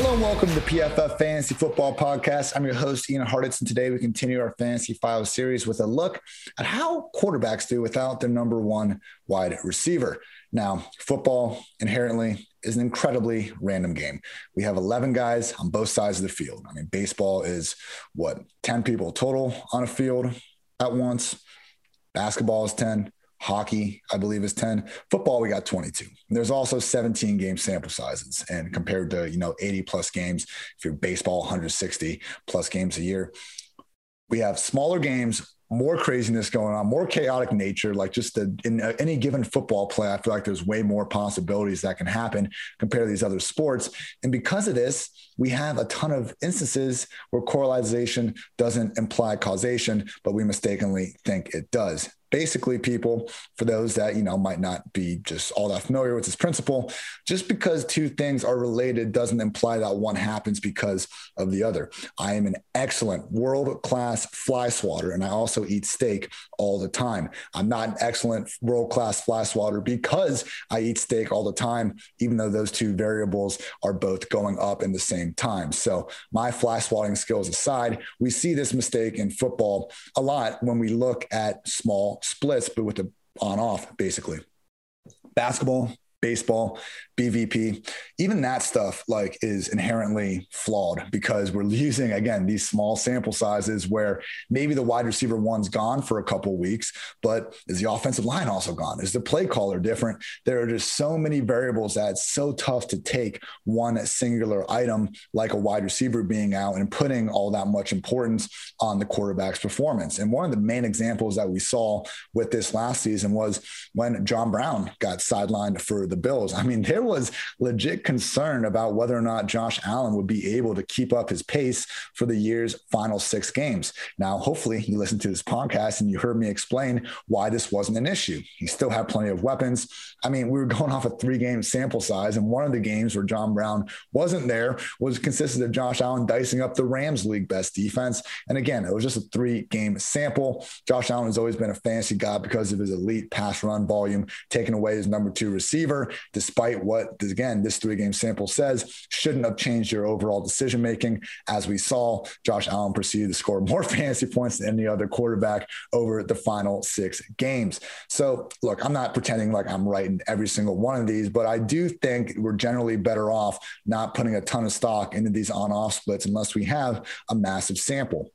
Hello and welcome to the PFF Fantasy Football Podcast. I'm your host, Ian Hartitz, and today we continue our Fantasy Files series with a look at how quarterbacks do without their number one wide receiver. Now, football inherently is an incredibly random game. We have 11 guys on both sides of the field. I mean, baseball is what, 10 people total on a field at once? Basketball is 10. Hockey, I believe, is 10. Football, we got 22. There's also 17 game sample sizes. And compared to, you know, 80 plus games, if you're baseball, 160 plus games a year, we have smaller games, more craziness going on, more chaotic nature. Like just the, in uh, any given football play, I feel like there's way more possibilities that can happen compared to these other sports. And because of this, we have a ton of instances where correlation doesn't imply causation, but we mistakenly think it does basically people for those that you know might not be just all that familiar with this principle just because two things are related doesn't imply that one happens because of the other. I am an excellent world class fly swatter and i also eat steak all the time. I'm not an excellent world class fly swatter because i eat steak all the time even though those two variables are both going up in the same time. So my fly swatting skills aside we see this mistake in football a lot when we look at small splits, but with the on off basically. Basketball, baseball, BVP, even that stuff like is inherently flawed because we're using again these small sample sizes where maybe the wide receiver one's gone for a couple weeks, but is the offensive line also gone? Is the play caller different? There are just so many variables that it's so tough to take one singular item like a wide receiver being out and putting all that much importance on the quarterback's performance. And one of the main examples that we saw with this last season was when John Brown got sidelined for the Bills. I mean, there was legit concern about whether or not Josh Allen would be able to keep up his pace for the year's final six games. Now, hopefully, you listened to this podcast and you heard me explain why this wasn't an issue. He still had plenty of weapons. I mean, we were going off a three game sample size, and one of the games where John Brown wasn't there was consisted of Josh Allen dicing up the Rams league best defense. And again, it was just a three game sample. Josh Allen has always been a fantasy guy because of his elite pass run volume, taking away his number two receiver, despite what again, this three game sample says shouldn't have changed your overall decision making. As we saw, Josh Allen proceeded to score more fantasy points than any other quarterback over the final six games. So, look, I'm not pretending like I'm right in every single one of these, but I do think we're generally better off not putting a ton of stock into these on off splits unless we have a massive sample.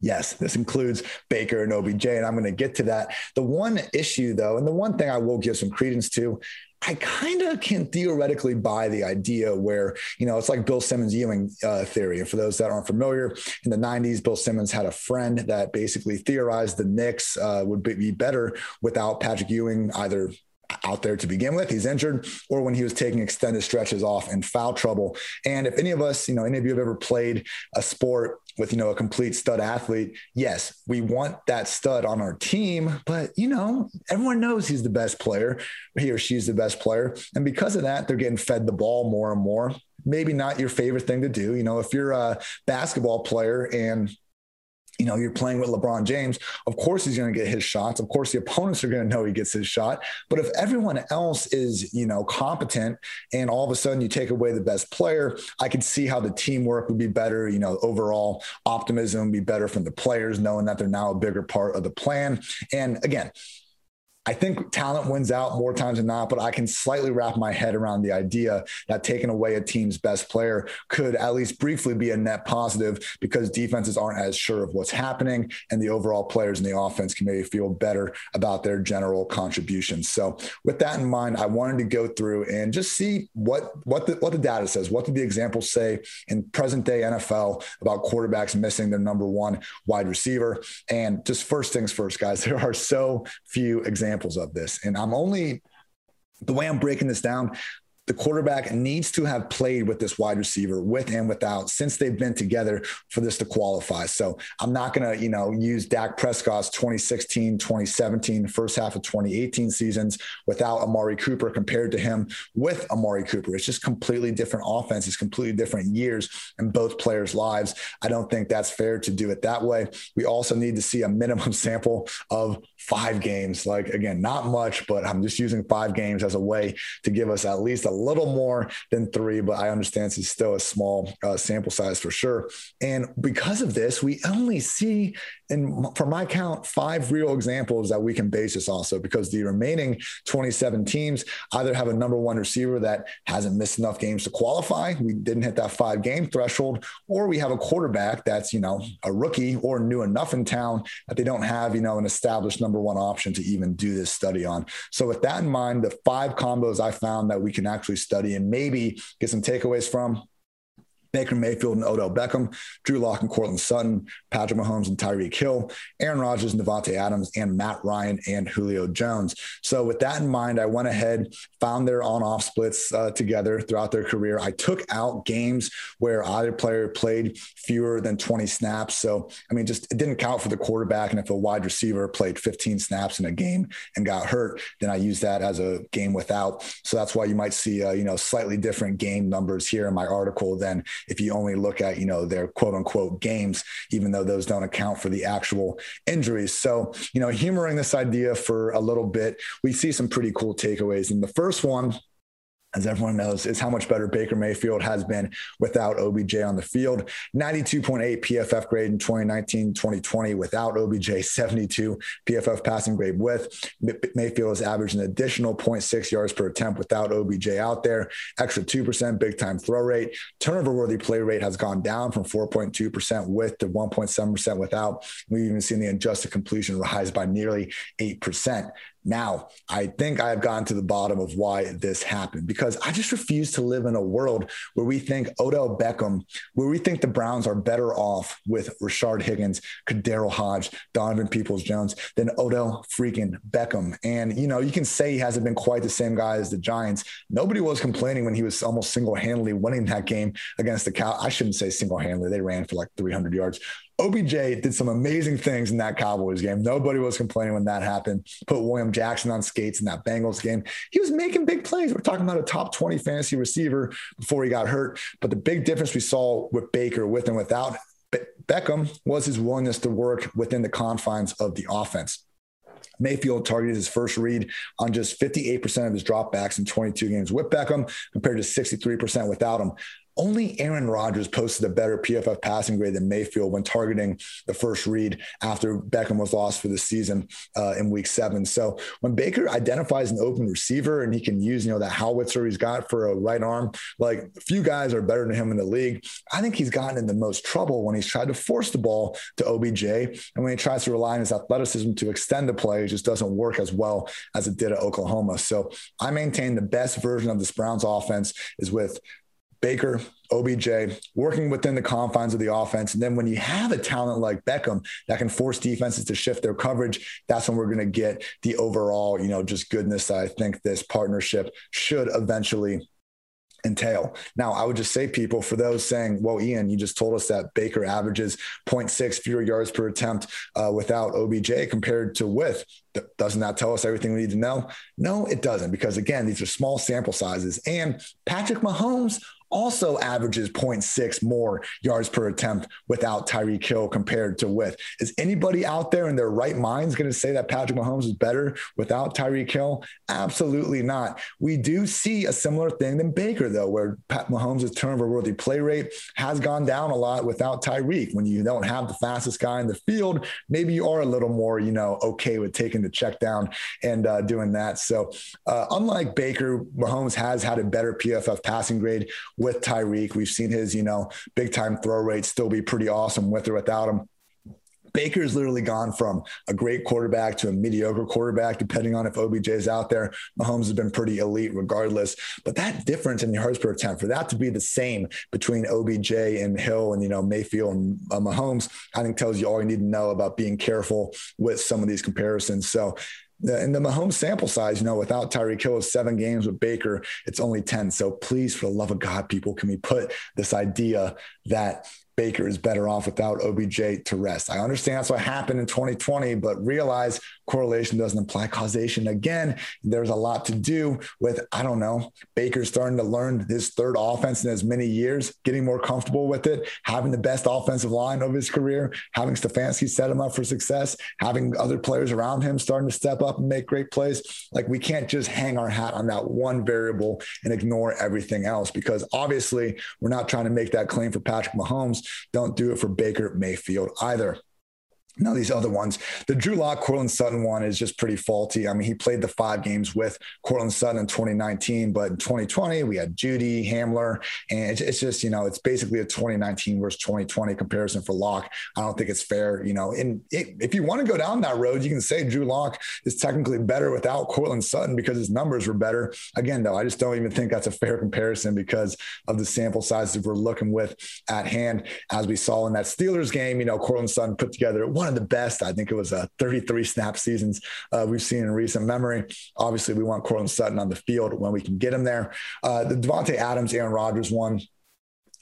Yes, this includes Baker and OBJ, and I'm going to get to that. The one issue, though, and the one thing I will give some credence to I kind of can theoretically buy the idea where, you know, it's like Bill Simmons Ewing uh, theory. And for those that aren't familiar, in the 90s, Bill Simmons had a friend that basically theorized the Knicks uh, would be better without Patrick Ewing either out there to begin with. He's injured, or when he was taking extended stretches off in foul trouble. And if any of us, you know, any of you have ever played a sport with, you know, a complete stud athlete, yes, we want that stud on our team, but, you know, everyone knows he's the best player, he or she's the best player. And because of that, they're getting fed the ball more and more. Maybe not your favorite thing to do. You know, if you're a basketball player and you know, you're playing with LeBron James. Of course, he's going to get his shots. Of course, the opponents are going to know he gets his shot. But if everyone else is, you know, competent and all of a sudden you take away the best player, I could see how the teamwork would be better. You know, overall optimism would be better from the players, knowing that they're now a bigger part of the plan. And again, I think talent wins out more times than not, but I can slightly wrap my head around the idea that taking away a team's best player could at least briefly be a net positive because defenses aren't as sure of what's happening and the overall players in the offense can maybe feel better about their general contributions. So with that in mind, I wanted to go through and just see what what the what the data says. What did the examples say in present day NFL about quarterbacks missing their number one wide receiver? And just first things first, guys, there are so few examples examples of this. And I'm only the way I'm breaking this down, the quarterback needs to have played with this wide receiver with and without since they've been together for this to qualify. So I'm not going to, you know, use Dak Prescott's 2016, 2017, first half of 2018 seasons without Amari Cooper compared to him with Amari Cooper. It's just completely different offenses, it's completely different years in both players' lives. I don't think that's fair to do it that way. We also need to see a minimum sample of five games. Like, again, not much, but I'm just using five games as a way to give us at least a little more than three, but I understand it's still a small uh, sample size for sure. And because of this, we only see, and for my count, five real examples that we can base this also because the remaining 27 teams either have a number one receiver that hasn't missed enough games to qualify. We didn't hit that five game threshold, or we have a quarterback that's, you know, a rookie or new enough in town that they don't have, you know, an established number one option to even do this study on. So with that in mind, the five combos I found that we can actually study and maybe get some takeaways from Baker Mayfield and Odell Beckham, Drew Lock and Courtland Sutton, Patrick Mahomes and Tyreek Hill, Aaron Rodgers and Davante Adams, and Matt Ryan and Julio Jones. So, with that in mind, I went ahead, found their on off splits uh, together throughout their career. I took out games where either player played fewer than 20 snaps. So, I mean, just it didn't count for the quarterback. And if a wide receiver played 15 snaps in a game and got hurt, then I use that as a game without. So, that's why you might see, uh, you know, slightly different game numbers here in my article than if you only look at, you know, their quote unquote games, even though those don't account for the actual injuries. So, you know, humoring this idea for a little bit, we see some pretty cool takeaways. And the first one as everyone knows, is how much better Baker Mayfield has been without OBJ on the field. 92.8 PFF grade in 2019 2020 without OBJ, 72 PFF passing grade with. Mayfield has averaged an additional 0.6 yards per attempt without OBJ out there, extra 2% big time throw rate. Turnover worthy play rate has gone down from 4.2% with to 1.7% without. We've even seen the adjusted completion rise by nearly 8%. Now, I think I have gotten to the bottom of why this happened because I just refuse to live in a world where we think Odell Beckham, where we think the Browns are better off with Rashard Higgins, KhaDarel Hodge, Donovan Peoples Jones than Odell freaking Beckham. And, you know, you can say he hasn't been quite the same guy as the Giants. Nobody was complaining when he was almost single handedly winning that game against the Cow. I shouldn't say single handedly, they ran for like 300 yards. OBJ did some amazing things in that Cowboys game. Nobody was complaining when that happened. Put William Jackson on skates in that Bengals game. He was making big plays. We're talking about a top 20 fantasy receiver before he got hurt. But the big difference we saw with Baker, with and without Beckham, was his willingness to work within the confines of the offense. Mayfield targeted his first read on just 58% of his dropbacks in 22 games with Beckham compared to 63% without him only Aaron Rodgers posted a better PFF passing grade than Mayfield when targeting the first read after Beckham was lost for the season uh, in week seven. So when Baker identifies an open receiver and he can use, you know, that howitzer he's got for a right arm, like a few guys are better than him in the league. I think he's gotten in the most trouble when he's tried to force the ball to OBJ. And when he tries to rely on his athleticism to extend the play, it just doesn't work as well as it did at Oklahoma. So I maintain the best version of this Browns offense is with Baker, OBJ, working within the confines of the offense. And then when you have a talent like Beckham that can force defenses to shift their coverage, that's when we're going to get the overall, you know, just goodness that I think this partnership should eventually entail. Now, I would just say, people, for those saying, well, Ian, you just told us that Baker averages 0.6 fewer yards per attempt uh, without OBJ compared to with. Doesn't that tell us everything we need to know? No, it doesn't, because again, these are small sample sizes. And Patrick Mahomes also averages 0.6 more yards per attempt without Tyreek Hill compared to with. Is anybody out there in their right minds going to say that Patrick Mahomes is better without Tyreek Hill? Absolutely not. We do see a similar thing than Baker, though, where Pat Mahomes' turnover worthy play rate has gone down a lot without Tyreek. When you don't have the fastest guy in the field, maybe you are a little more, you know, okay with taking the check down and uh, doing that. So, uh, unlike Baker, Mahomes has had a better PFF passing grade with Tyreek. We've seen his, you know, big time throw rate still be pretty awesome with or without him. Baker's literally gone from a great quarterback to a mediocre quarterback, depending on if OBJ is out there. Mahomes has been pretty elite regardless. But that difference in yards per attempt, for that to be the same between OBJ and Hill and, you know, Mayfield and uh, Mahomes, I think tells you all you need to know about being careful with some of these comparisons. So the, and the Mahomes sample size, you know, without Tyreek Hill seven games with Baker, it's only 10. So please, for the love of God, people, can we put this idea that Baker is better off without OBJ to rest. I understand that's what happened in 2020, but realize correlation doesn't imply causation. Again, there's a lot to do with, I don't know, Baker starting to learn his third offense in as many years, getting more comfortable with it, having the best offensive line of his career, having Stefanski set him up for success, having other players around him starting to step up and make great plays. Like we can't just hang our hat on that one variable and ignore everything else because obviously we're not trying to make that claim for Patrick Mahomes. Don't do it for Baker Mayfield either. Now, these other ones, the Drew Lock, Courtland Sutton one is just pretty faulty. I mean, he played the five games with Courtland Sutton in 2019, but in 2020, we had Jeudy Hamler, and it's, it's, just, you know, it's basically a 2019 versus 2020 comparison for Lock. I don't think it's fair, you know, and it, if you want to go down that road, you can say Drew Lock is technically better without Courtland Sutton because his numbers were better. Again, though, I just don't even think that's a fair comparison because of the sample sizes we're looking with at hand. As we saw in that Steelers game, you know, Courtland Sutton put together one of the best. I think it was a uh, 33 snap seasons uh, we've seen in recent memory. Obviously, we want Courtland Sutton on the field when we can get him there. Uh, the Davante Adams, Aaron Rodgers one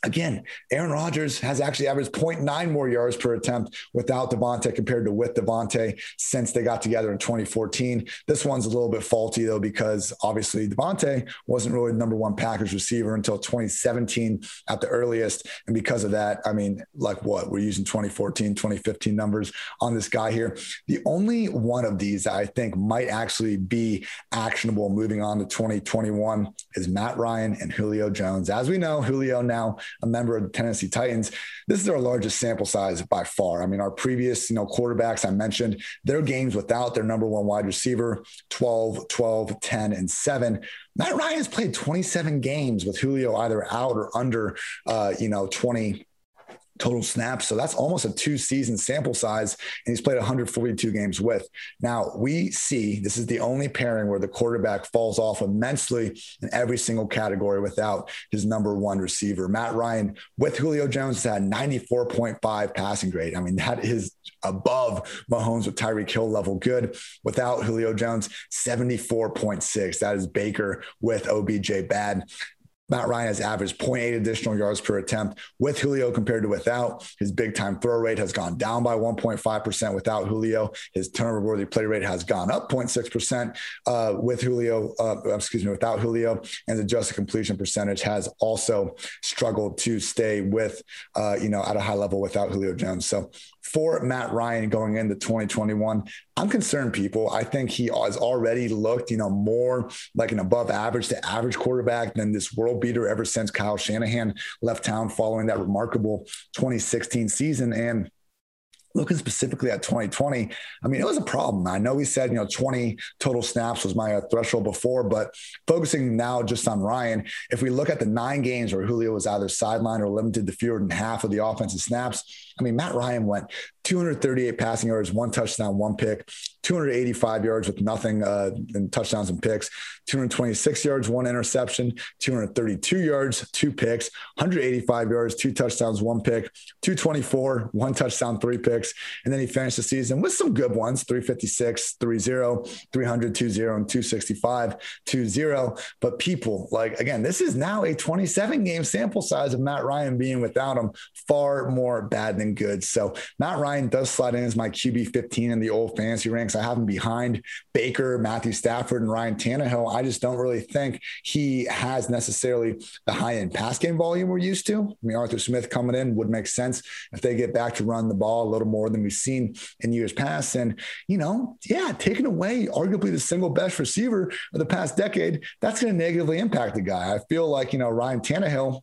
Again, Aaron Rodgers has actually averaged 0.9 more yards per attempt without Davante compared to with Davante since they got together in 2014. This one's a little bit faulty though, because obviously Davante wasn't really the number one Packers receiver until 2017 at the earliest. And because of that, I mean, like what we're using 2014, 2015 numbers on this guy here. The only one of these that I think might actually be actionable moving on to 2021 is Matt Ryan and Julio Jones. As we know, Julio now a member of the Tennessee Titans. This is our largest sample size by far. I mean, our previous, you know, quarterbacks I mentioned, their games without their number one wide receiver, 12, 12, 10, and 7. Matt Ryan has played 27 games with Julio either out or under, uh, you know, 20 total snaps. So that's almost a two season sample size. And he's played 142 games with. Now we see this is the only pairing where the quarterback falls off immensely in every single category without his number one receiver. Matt Ryan with Julio Jones had 94.5 passing grade. I mean, that is above Mahomes with Tyreek Hill level good. Without Julio Jones, 74.6. That is Baker with OBJ bad. Matt Ryan has averaged 0.8 additional yards per attempt with Julio compared to without. His big time throw rate has gone down by 1.5% without Julio. His turnover worthy play rate has gone up 0.6% uh, with Julio, uh, excuse me, without Julio. And the adjusted completion percentage has also struggled to stay with, uh, you know, at a high level without Julio Jones. So for Matt Ryan going into 2021. I'm concerned, people. I think he has already looked, you know, more like an above average to average quarterback than this world beater ever since Kyle Shanahan left town following that remarkable 2016 season. And looking specifically at 2020, I mean, it was a problem. I know we said, you know, 20 total snaps was my uh, threshold before, but focusing now just on Ryan, if we look at the nine games where Julio was either sidelined or limited to fewer than half of the offensive snaps, I mean, Matt Ryan went 238 passing yards, one touchdown, one pick, 285 yards with nothing uh, in touchdowns and picks, 226 yards, one interception, 232 yards, two picks, 185 yards, two touchdowns, one pick, 224, one touchdown, three picks. And then he finished the season with some good ones 356, 3 0, 300, 2 0, and 265, 2 0. But people, like, again, this is now a 27 game sample size of Matt Ryan being without him, far more bad than good. So Matt Ryan does slide in as my QB 15 in the old fantasy ranks. I have him behind Baker, Matthew Stafford, and Ryan Tannehill. I just don't really think he has necessarily the high end pass game volume we're used to. I mean, Arthur Smith coming in would make sense if they get back to run the ball a little more than we've seen in years past. And, you know, yeah, taking away arguably the single best receiver of the past decade, that's going to negatively impact the guy. I feel like, you know, Ryan Tannehill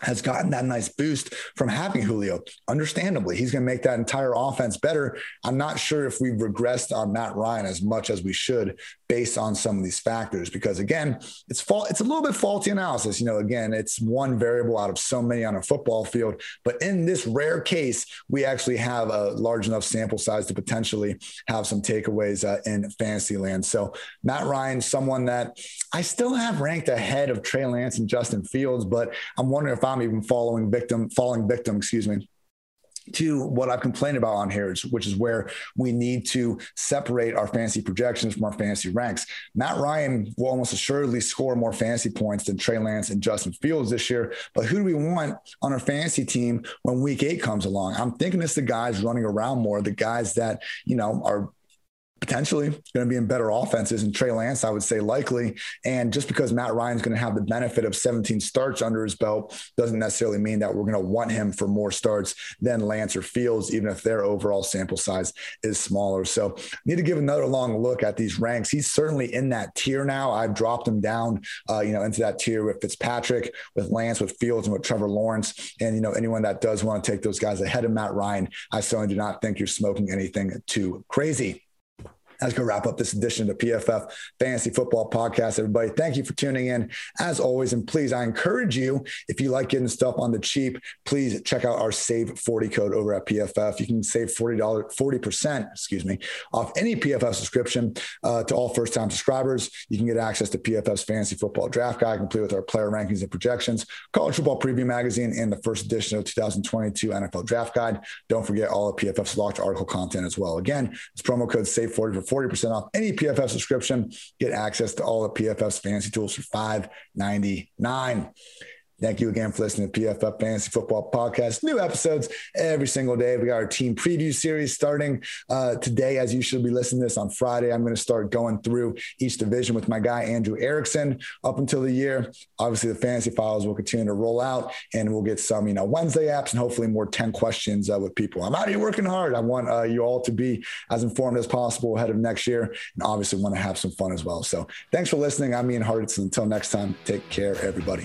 has gotten that nice boost from having Julio. Understandably, he's going to make that entire offense better. I'm not sure if we've regressed on Matt Ryan as much as we should based on some of these factors because again, it's fault it's a little bit faulty analysis. You know, again, it's one variable out of so many on a football field, but in this rare case, we actually have a large enough sample size to potentially have some takeaways uh, in fantasy land. So, Matt Ryan, someone that I still have ranked ahead of Trey Lance and Justin Fields, but I'm wondering if I'm even following victim, falling victim, excuse me, to what I've complained about on here, which is where we need to separate our fantasy projections from our fantasy ranks. Matt Ryan will almost assuredly score more fantasy points than Trey Lance and Justin Fields this year. But who do we want on our fantasy team when week eight comes along? I'm thinking it's the guys running around more, the guys that, you know, are potentially going to be in better offenses. And Trey Lance, I would say likely. And just because Matt Ryan's going to have the benefit of 17 starts under his belt doesn't necessarily mean that we're going to want him for more starts than Lance or Fields, even if their overall sample size is smaller. So need to give another long look at these ranks. He's certainly in that tier now. I've dropped him down, uh, you know, into that tier with Fitzpatrick, with Lance, with Fields, and with Trevor Lawrence. And, you know, anyone that does want to take those guys ahead of Matt Ryan, I certainly do not think you're smoking anything too crazy. That's going to wrap up this edition of the PFF Fantasy Football Podcast. Everybody, thank you for tuning in. As always, and please, I encourage you, if you like getting stuff on the cheap, please check out our Save 40 code over at PFF. You can save $40, 40%, excuse me, off any PFF subscription uh, to all first time subscribers. You can get access to PFF's Fantasy Football Draft Guide, complete with our player rankings and projections, College Football Preview Magazine, and the first edition of 2022 NFL Draft Guide. Don't forget all of PFF's locked article content as well. Again, it's promo code SAVE40 for 40% off any PFF subscription. Get access to all the PFF's fancy tools for $5.99. Thank you again for listening to PFF Fantasy Football Podcast. New episodes every single day. We got our team preview series starting uh, today, as you should be listening to this on Friday. I'm going to start going through each division with my guy, Andrew Erickson, up until the year. Obviously, the fantasy files will continue to roll out, and we'll get some, you know, Wednesday apps and hopefully more 10 questions uh, with people. I'm out here working hard. I want uh, you all to be as informed as possible ahead of next year, and obviously want to have some fun as well. So thanks for listening. I'm Ian Hartitz. Until next time, take care, everybody.